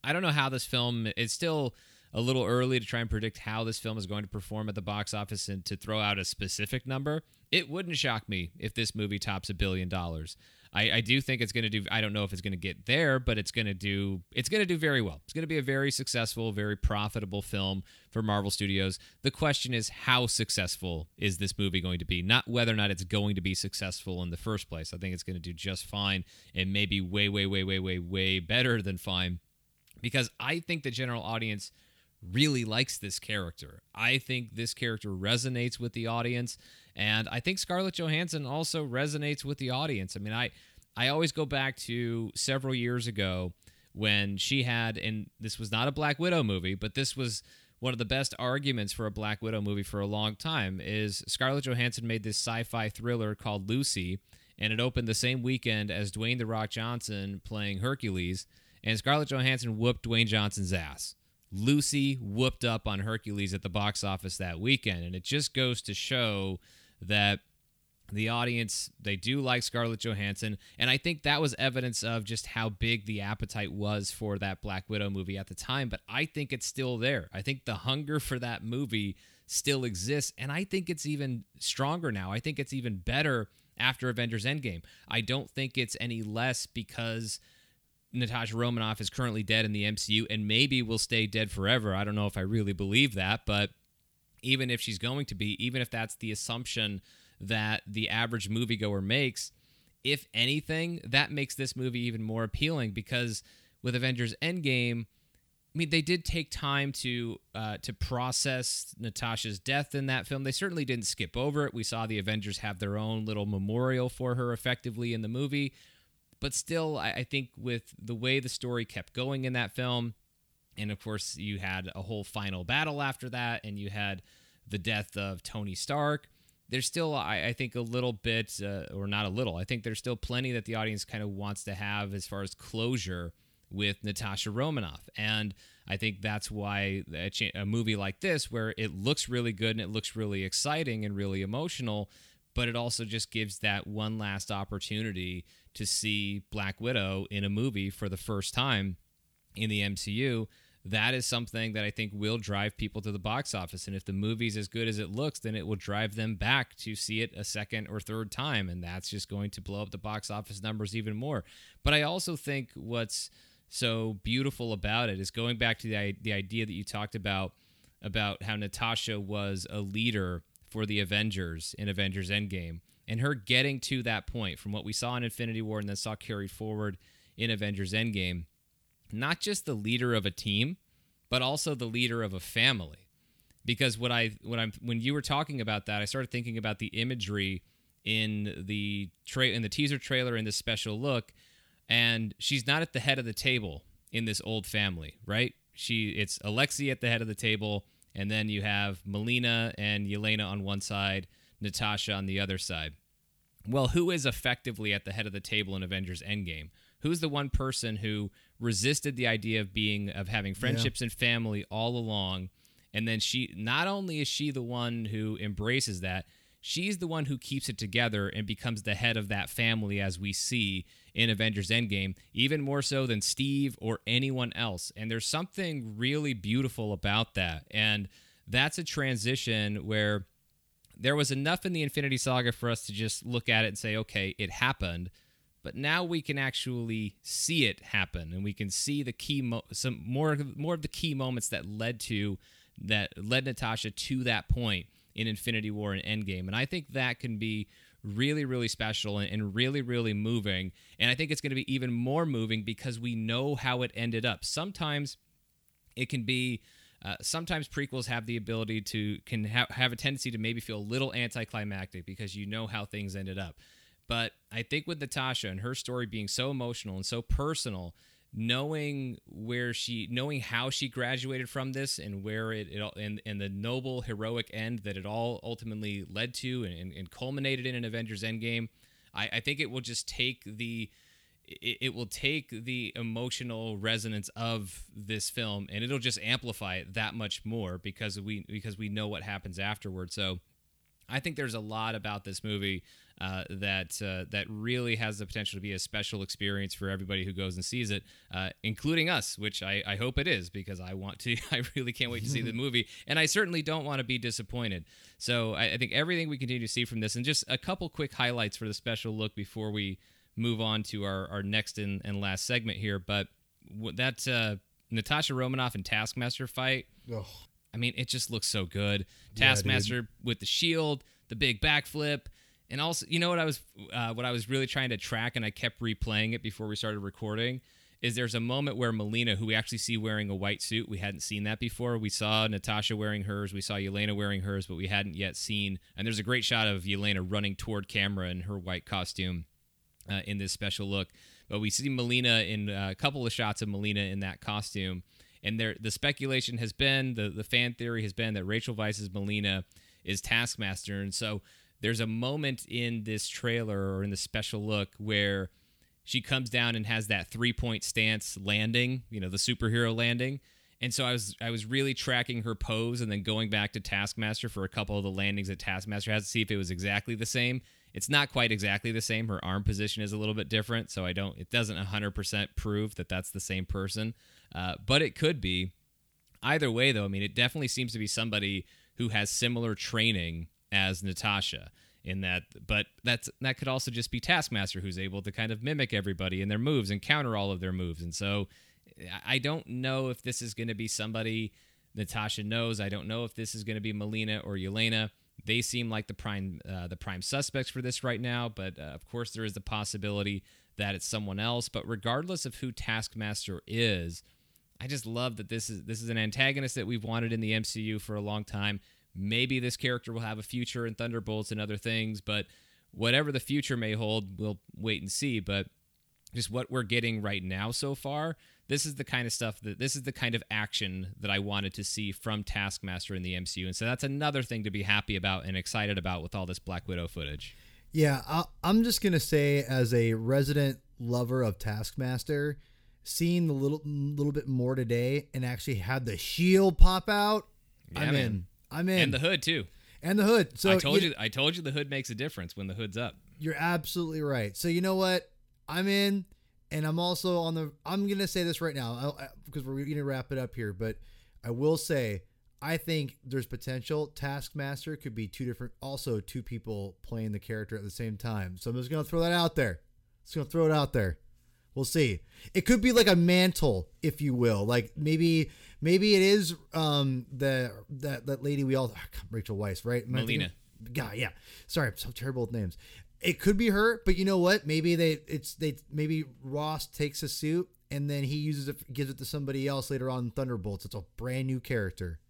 I don't know how this film is still a little early to try and predict how this film is going to perform at the box office and to throw out a specific number. It wouldn't shock me if this movie tops a billion dollars. I, I do think it's going to do. I don't know if it's going to get there, but it's going to do. It's going to do very well. It's going to be a very successful, very profitable film for Marvel Studios. The question is, how successful is this movie going to be? Not whether or not it's going to be successful in the first place. I think it's going to do just fine, and maybe way, way, way, way, way, way better than fine, because I think the general audience really likes this character. I think this character resonates with the audience, and I think Scarlett Johansson also resonates with the audience. I mean, I I always go back to several years ago when she had, and this was not a Black Widow movie, but this was one of the best arguments for a Black Widow movie for a long time. Is Scarlett Johansson made this sci-fi thriller called Lucy, and it opened the same weekend as Dwayne the Rock Johnson playing Hercules, and Scarlett Johansson whooped Dwayne Johnson's ass. Lucy whooped up on Hercules at the box office that weekend. And it just goes to show that the audience they do like Scarlett Johansson and I think that was evidence of just how big the appetite was for that Black Widow movie at the time but I think it's still there. I think the hunger for that movie still exists and I think it's even stronger now. I think it's even better after Avengers Endgame. I don't think it's any less because Natasha Romanoff is currently dead in the MCU and maybe will stay dead forever. I don't know if I really believe that, but even if she's going to be, even if that's the assumption that the average moviegoer makes, if anything, that makes this movie even more appealing because with Avengers Endgame, I mean, they did take time to uh, to process Natasha's death in that film. They certainly didn't skip over it. We saw the Avengers have their own little memorial for her, effectively in the movie. But still, I, I think with the way the story kept going in that film, and of course, you had a whole final battle after that, and you had the death of Tony Stark. There's still, I, I think, a little bit, uh, or not a little, I think there's still plenty that the audience kind of wants to have as far as closure with Natasha Romanoff. And I think that's why a, a, movie like this, where it looks really good and it looks really exciting and really emotional, but it also just gives that one last opportunity to see Black Widow in a movie for the first time in the MCU. That is something that I think will drive people to the box office. And if the movie's as good as it looks, then it will drive them back to see it a second or third time. And that's just going to blow up the box office numbers even more. But I also think what's so beautiful about it is going back to the, the idea that you talked about about how Natasha was a leader for the Avengers in Avengers Endgame. And her getting to that point from what we saw in Infinity War and then saw carried forward in Avengers Endgame, not just the leader of a team, but also the leader of a family. Because what I when I'm when you were talking about that, I started thinking about the imagery in the tra- in the teaser trailer in this special look, and she's not at the head of the table in this old family, right? She it's Alexei at the head of the table and then you have Melina and Yelena on one side, Natasha on the other side. Well, who is effectively at the head of the table in Avengers Endgame? Who's the one person who resisted the idea of being of having friendships yeah. and family all along? And then she not only is she the one who embraces that, she's the one who keeps it together and becomes the head of that family as we see in Avengers Endgame, even more so than Steve or anyone else. And there's something really beautiful about that. And that's a transition where there was enough in the Infinity Saga for us to just look at it and say, okay, it happened. But now we can actually see it happen, and we can see the key, mo- some more, more of the key moments that led to that led Natasha to that point in Infinity War and Endgame. And I think that can be really, really special and, and really, really moving. And I think it's going to be even more moving because we know how it ended up. Sometimes it can be. Uh, sometimes prequels have the ability to can ha- have a tendency to maybe feel a little anticlimactic because you know how things ended up. But I think with Natasha and her story being so emotional and so personal, knowing where she knowing how she graduated from this and where it, it and, and the noble heroic end that it all ultimately led to and, and culminated in an avengers endgame I, I think it will just take the it, it will take the emotional resonance of this film and it'll just amplify it that much more because we because we know what happens afterward so I think there's a lot about this movie uh, that uh, that really has the potential to be a special experience for everybody who goes and sees it, uh, including us, which I, I hope it is because I want to. I really can't wait to see the movie, and I certainly don't want to be disappointed. So I, I think everything we continue to see from this, and just a couple quick highlights for the special look before we move on to our, our next and, and last segment here. But that uh, Natasha Romanoff and Taskmaster fight. I mean, it just looks so good. Yeah, Taskmaster with the shield, the big backflip, and also, you know what I was uh, what I was really trying to track, and I kept replaying it before we started recording. Is there's a moment where Melina, who we actually see wearing a white suit, we hadn't seen that before. We saw Natasha wearing hers, we saw Yelena wearing hers, but we hadn't yet seen. And there's a great shot of Yelena running toward camera in her white costume uh, in this special look. But we see Melina in uh, a couple of shots of Melina in that costume. And there, the speculation has been, the, the fan theory has been that Rachel Weisz's Melina is Taskmaster. And so there's a moment in this trailer or in the special look where she comes down and has that three point stance landing, you know, the superhero landing. And so I was I was really tracking her pose and then going back to Taskmaster for a couple of the landings that Taskmaster has to see if it was exactly the same. It's not quite exactly the same. Her arm position is a little bit different, so I don't. It doesn't 100% prove that that's the same person, uh, but it could be. Either way, though, I mean, it definitely seems to be somebody who has similar training as Natasha in that but that's that could also just be Taskmaster who's able to kind of mimic everybody and their moves and counter all of their moves. And so I don't know if this is going to be somebody Natasha knows. I don't know if this is going to be Melina or Yelena. They seem like the prime uh, the prime suspects for this right now, but uh, of course there is the possibility that it's someone else. But regardless of who Taskmaster is, I just love that this is this is an antagonist that we've wanted in the MCU for a long time. Maybe this character will have a future in Thunderbolts and other things, but whatever the future may hold, we'll wait and see. But just what we're getting right now so far, this is the kind of stuff that this is the kind of action that I wanted to see from Taskmaster in the MCU. And so that's another thing to be happy about and excited about with all this Black Widow footage. Yeah, I, I'm just gonna say, as a resident lover of Taskmaster, seeing the little little bit more today and actually had the shield pop out, Yeah, I'm man. in. I'm in. And the hood too. and the hood. So I told you, you I told you the hood makes a difference when the hood's up. you're absolutely right. So you know what? I'm in, and I'm also on the. I'm gonna say this right now because we're gonna wrap it up here. But I will say, I think there's potential. Taskmaster could be two different, also two people playing the character at the same time. So I'm just gonna throw that out there. Just gonna throw it out there. We'll see. It could be like a mantle, if you will. Like maybe maybe it is um the that that lady we all Rachel Weisz, right? Am Melina. Yeah, yeah. Sorry, I'm so terrible with names. It could be her, but you know what? Maybe they it's they maybe Ross takes a suit and then he uses it gives it to somebody else later on Thunderbolts. It's a brand new character.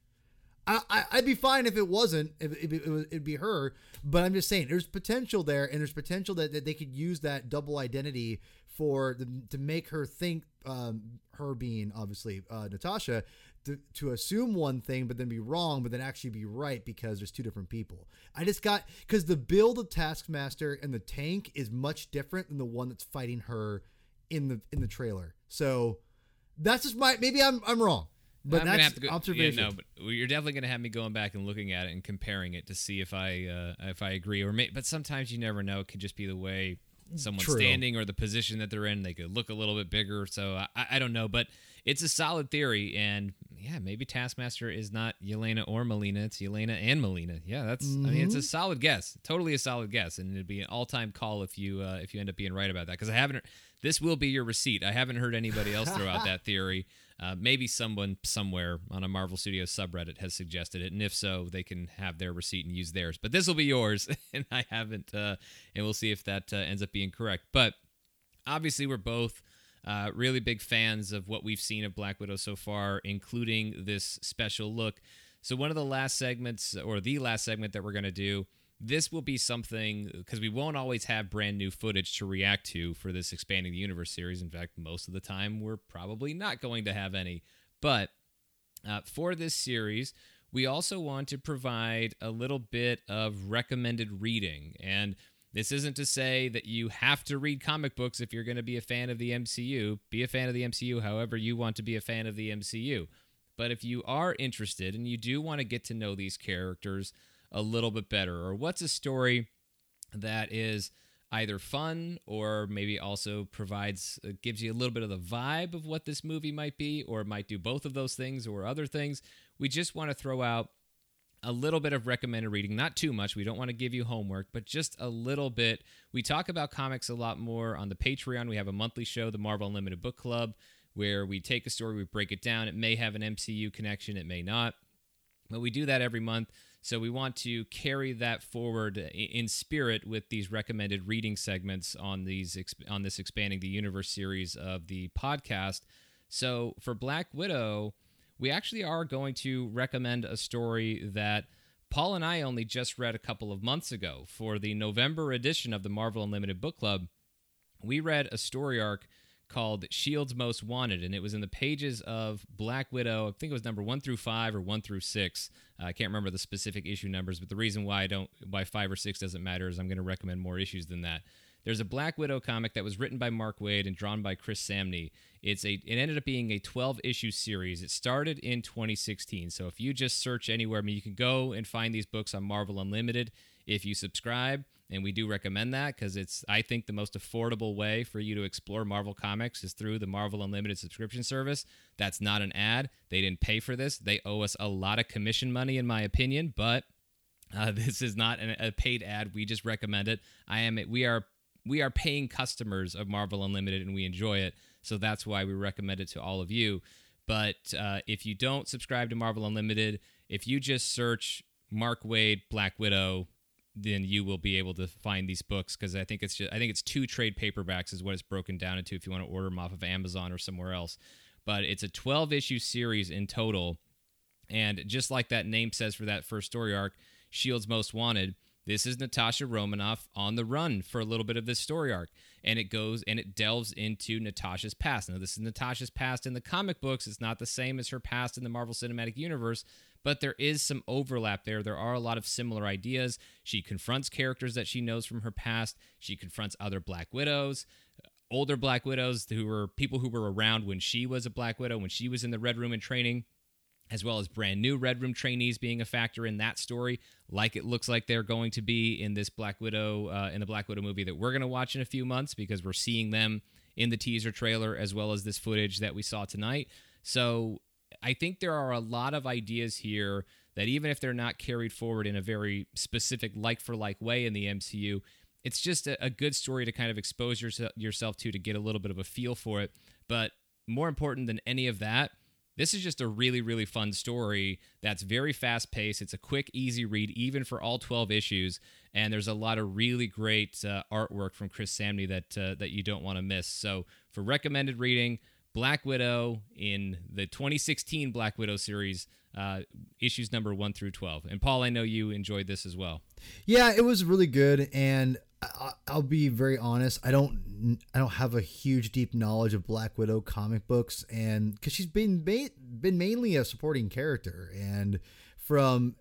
I, I I'd be fine if it wasn't if, it was it'd be her, but I'm just saying there's potential there and there's potential that, that they could use that double identity for the, to make her think um, her being obviously uh, Natasha to, to assume one thing but then be wrong but then actually be right because there's two different people. I just got because the build of Taskmaster and the tank is much different than the one that's fighting her in the in the trailer. So that's just my maybe I'm I'm wrong. But I'm that's gonna have to go, observation. Yeah, no, but you're definitely gonna have me going back and looking at it and comparing it to see if I uh, if I agree or may, but sometimes you never know. It could just be the way someone's True. standing or the position that they're in. They could look a little bit bigger. So I, I don't know, but it's a solid theory. And yeah, maybe Taskmaster is not Yelena or Melina. It's Yelena and Melina. Yeah, that's. I mean, it's a solid guess. Totally a solid guess, and it'd be an all time call if you uh, if you end up being right about that. Because I haven't. This will be your receipt. I haven't heard anybody else throw out that theory. Uh, maybe someone somewhere on a Marvel Studios subreddit has suggested it, and if so, they can have their receipt and use theirs. But this will be yours, and I haven't, uh, and we'll see if that uh, ends up being correct. But obviously, we're both uh, really big fans of what we've seen of Black Widow so far, including this special look. So, one of the last segments, or the last segment that we're going to do, this will be something because we won't always have brand new footage to react to for this expanding the universe series. In fact, most of the time, we're probably not going to have any. But uh, for this series, we also want to provide a little bit of recommended reading. And this isn't to say that you have to read comic books if you're going to be a fan of the MCU. Be a fan of the MCU however you want to be a fan of the MCU. But if you are interested and you do want to get to know these characters a little bit better? Or what's a story that is either fun or maybe also provides uh, gives you a little bit of the vibe of what this movie might be or might do both of those things or other things? We just want to throw out a little bit of recommended reading not too much we don't want to give you homework but just a little bit. We talk about comics a lot more on the patreon. We have a monthly show the marvel unlimited book club where we take a story we break it down. It may have an mcu connection it may not but we do that every month so we want to carry that forward in spirit with these recommended reading segments on these on this expanding the universe series of the podcast. So for Black Widow, we actually are going to recommend a story that Paul and I only just read a couple of months ago for the November edition of the Marvel Unlimited Book Club. We read a story arc called Shield's Most Wanted, and it was in the pages of Black Widow. I think it was number one through five or one through six. Uh, I can't remember the specific issue numbers, but the reason why I don't why five or six doesn't matter is I'm going to recommend more issues than that. There's a Black Widow comic that was written by Mark Waid and drawn by Chris Samnee. It's a it ended up being a 12 issue series. It started in 2016. So if you just search anywhere, I mean you can go and find these books on Marvel Unlimited if you subscribe and we do recommend that because it's i think the most affordable way for you to explore marvel comics is through the marvel unlimited subscription service. That's not an ad. They didn't pay for this. They owe us a lot of commission money in my opinion but uh, this is not an, a paid ad. We just recommend it. I am we are we are paying customers of marvel unlimited and we enjoy it. So that's why we recommend it to all of you. But uh, if you don't subscribe to marvel unlimited if you just search mark waid black widow then you will be able to find these books because I think it's just I think it's two trade paperbacks is what it's broken down into if you want to order them off of Amazon or somewhere else. But it's a 12 issue series in total, and just like that name says for that first story arc, Shield's Most Wanted. This is Natasha Romanoff on the run for a little bit of this story arc, and it goes and it delves into Natasha's past. Now, this is Natasha's past in the comic books. It's not the same as her past in the Marvel Cinematic Universe, but there is some overlap there. There are a lot of similar ideas. She confronts characters that she knows from her past, she confronts other Black Widows. Older Black Widows who were people who were around when she was a Black Widow, when she was in the Red Room in training, as well as brand new Red Room trainees being a factor in that story, like it looks like they're going to be in this Black Widow, uh, in the Black Widow movie that we're going to watch in a few months because we're seeing them in the teaser trailer as well as this footage that we saw tonight. So I think there are a lot of ideas here that even if they're not carried forward in a very specific like for like way in the MCU, it's just a, a good story to kind of expose yourself, yourself to to get a little bit of a feel for it. But more important than any of that, this is just a really, really fun story that's very fast paced. It's a quick, easy read, even for all 12 issues. And there's a lot of really great uh, artwork from Chris Samnee that, uh, that you don't want to miss. So, for recommended reading, Black Widow in the 2016 Black Widow series, uh, issues number one through 12. And Paul, I know you enjoyed this as well. Yeah, it was really good. And I'll be very honest. I don't, I don't have a huge deep knowledge of Black Widow comic books, and because she's been been mainly a supporting character, and from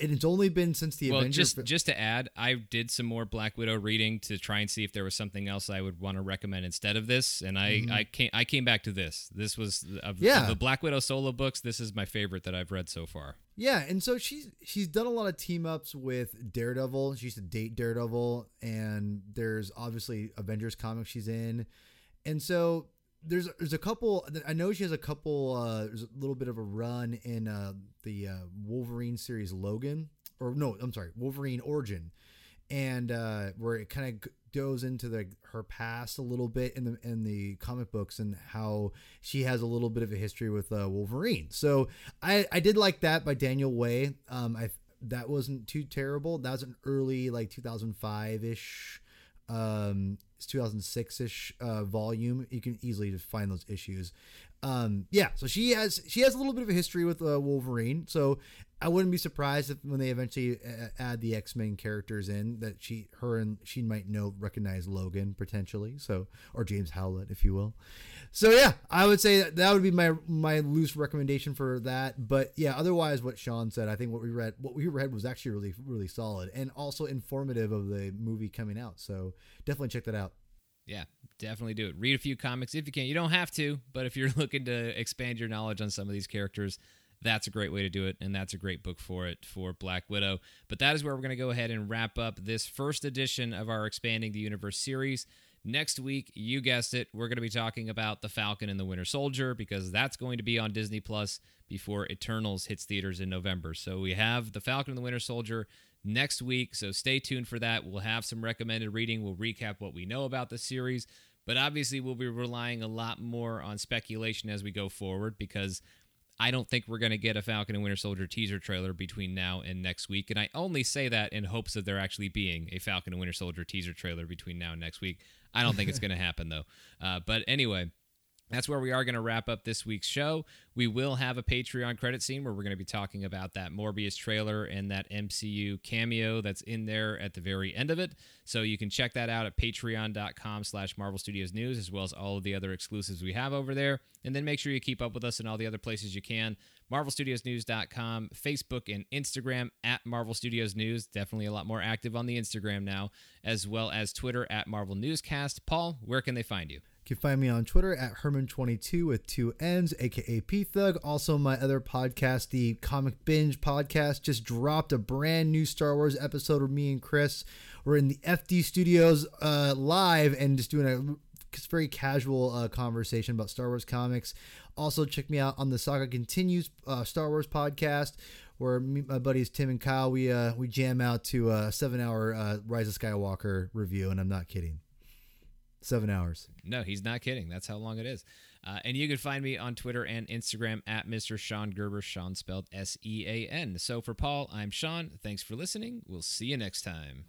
and it's only been since the well, Avengers. just just to add, I did some more Black Widow reading to try and see if there was something else I would want to recommend instead of this, and I mm-hmm. I came I came back to this. This was of, yeah. Of the Black Widow solo books. This is my favorite that I've read so far. Yeah, and so she's she's done a lot of team ups with Daredevil. She used to date Daredevil, and there's obviously Avengers comics she's in, and so there's there's a couple. I know she has a couple. Uh, there's a little bit of a run in uh, the uh, Wolverine series Logan, or no, I'm sorry, Wolverine Origin, and uh, where it kind of goes into the her past a little bit in the in the comic books and how she has a little bit of a history with uh, Wolverine. So I I did like that by Daniel Way. Um, I that wasn't too terrible. That was an early like 2005 ish um 2006 ish uh, volume. You can easily find those issues. Um, yeah, so she has she has a little bit of a history with uh, Wolverine. So I wouldn't be surprised if when they eventually uh, add the X Men characters in that she her and she might know recognize Logan potentially. So or James Howlett, if you will. So yeah, I would say that that would be my my loose recommendation for that. But yeah, otherwise, what Sean said, I think what we read what we read was actually really really solid and also informative of the movie coming out. So definitely check that out. Yeah, definitely do it. Read a few comics if you can. You don't have to, but if you're looking to expand your knowledge on some of these characters, that's a great way to do it, and that's a great book for it for Black Widow. But that is where we're going to go ahead and wrap up this first edition of our Expanding the Universe series. Next week, you guessed it, we're going to be talking about The Falcon and the Winter Soldier because that's going to be on Disney Plus before Eternals hits theaters in November. So we have The Falcon and the Winter Soldier next week, so stay tuned for that. We'll have some recommended reading, we'll recap what we know about the series, but obviously we'll be relying a lot more on speculation as we go forward because I don't think we're going to get a Falcon and Winter Soldier teaser trailer between now and next week. And I only say that in hopes of there actually being a Falcon and Winter Soldier teaser trailer between now and next week. I don't think it's going to happen, though. Uh, but anyway, that's where we are going to wrap up this week's show. We will have a Patreon credit scene where we're going to be talking about that Morbius trailer and that MCU cameo that's in there at the very end of it. So you can check that out at patreon.com slash Marvel Studios News, as well as all of the other exclusives we have over there. And then make sure you keep up with us in all the other places you can. MarvelStudiosNews.com, Facebook and Instagram at Marvel Studios News. Definitely a lot more active on the Instagram now, as well as Twitter at Marvel Newscast. Paul, where can they find you? You can find me on Twitter at Herman22 with two N's, aka P Thug. Also, my other podcast, the Comic Binge podcast, just dropped a brand new Star Wars episode with me and Chris. We're in the FD studios uh, live and just doing a very casual uh, conversation about Star Wars comics. Also, check me out on the Saga Continues uh, Star Wars podcast, where me, my buddies Tim and Kyle we uh, we jam out to a seven hour uh, Rise of Skywalker review, and I'm not kidding. Seven hours. No, he's not kidding. That's how long it is. Uh, and you can find me on Twitter and Instagram at Mr. Sean Gerber, Sean spelled S E A N. So for Paul, I'm Sean. Thanks for listening. We'll see you next time.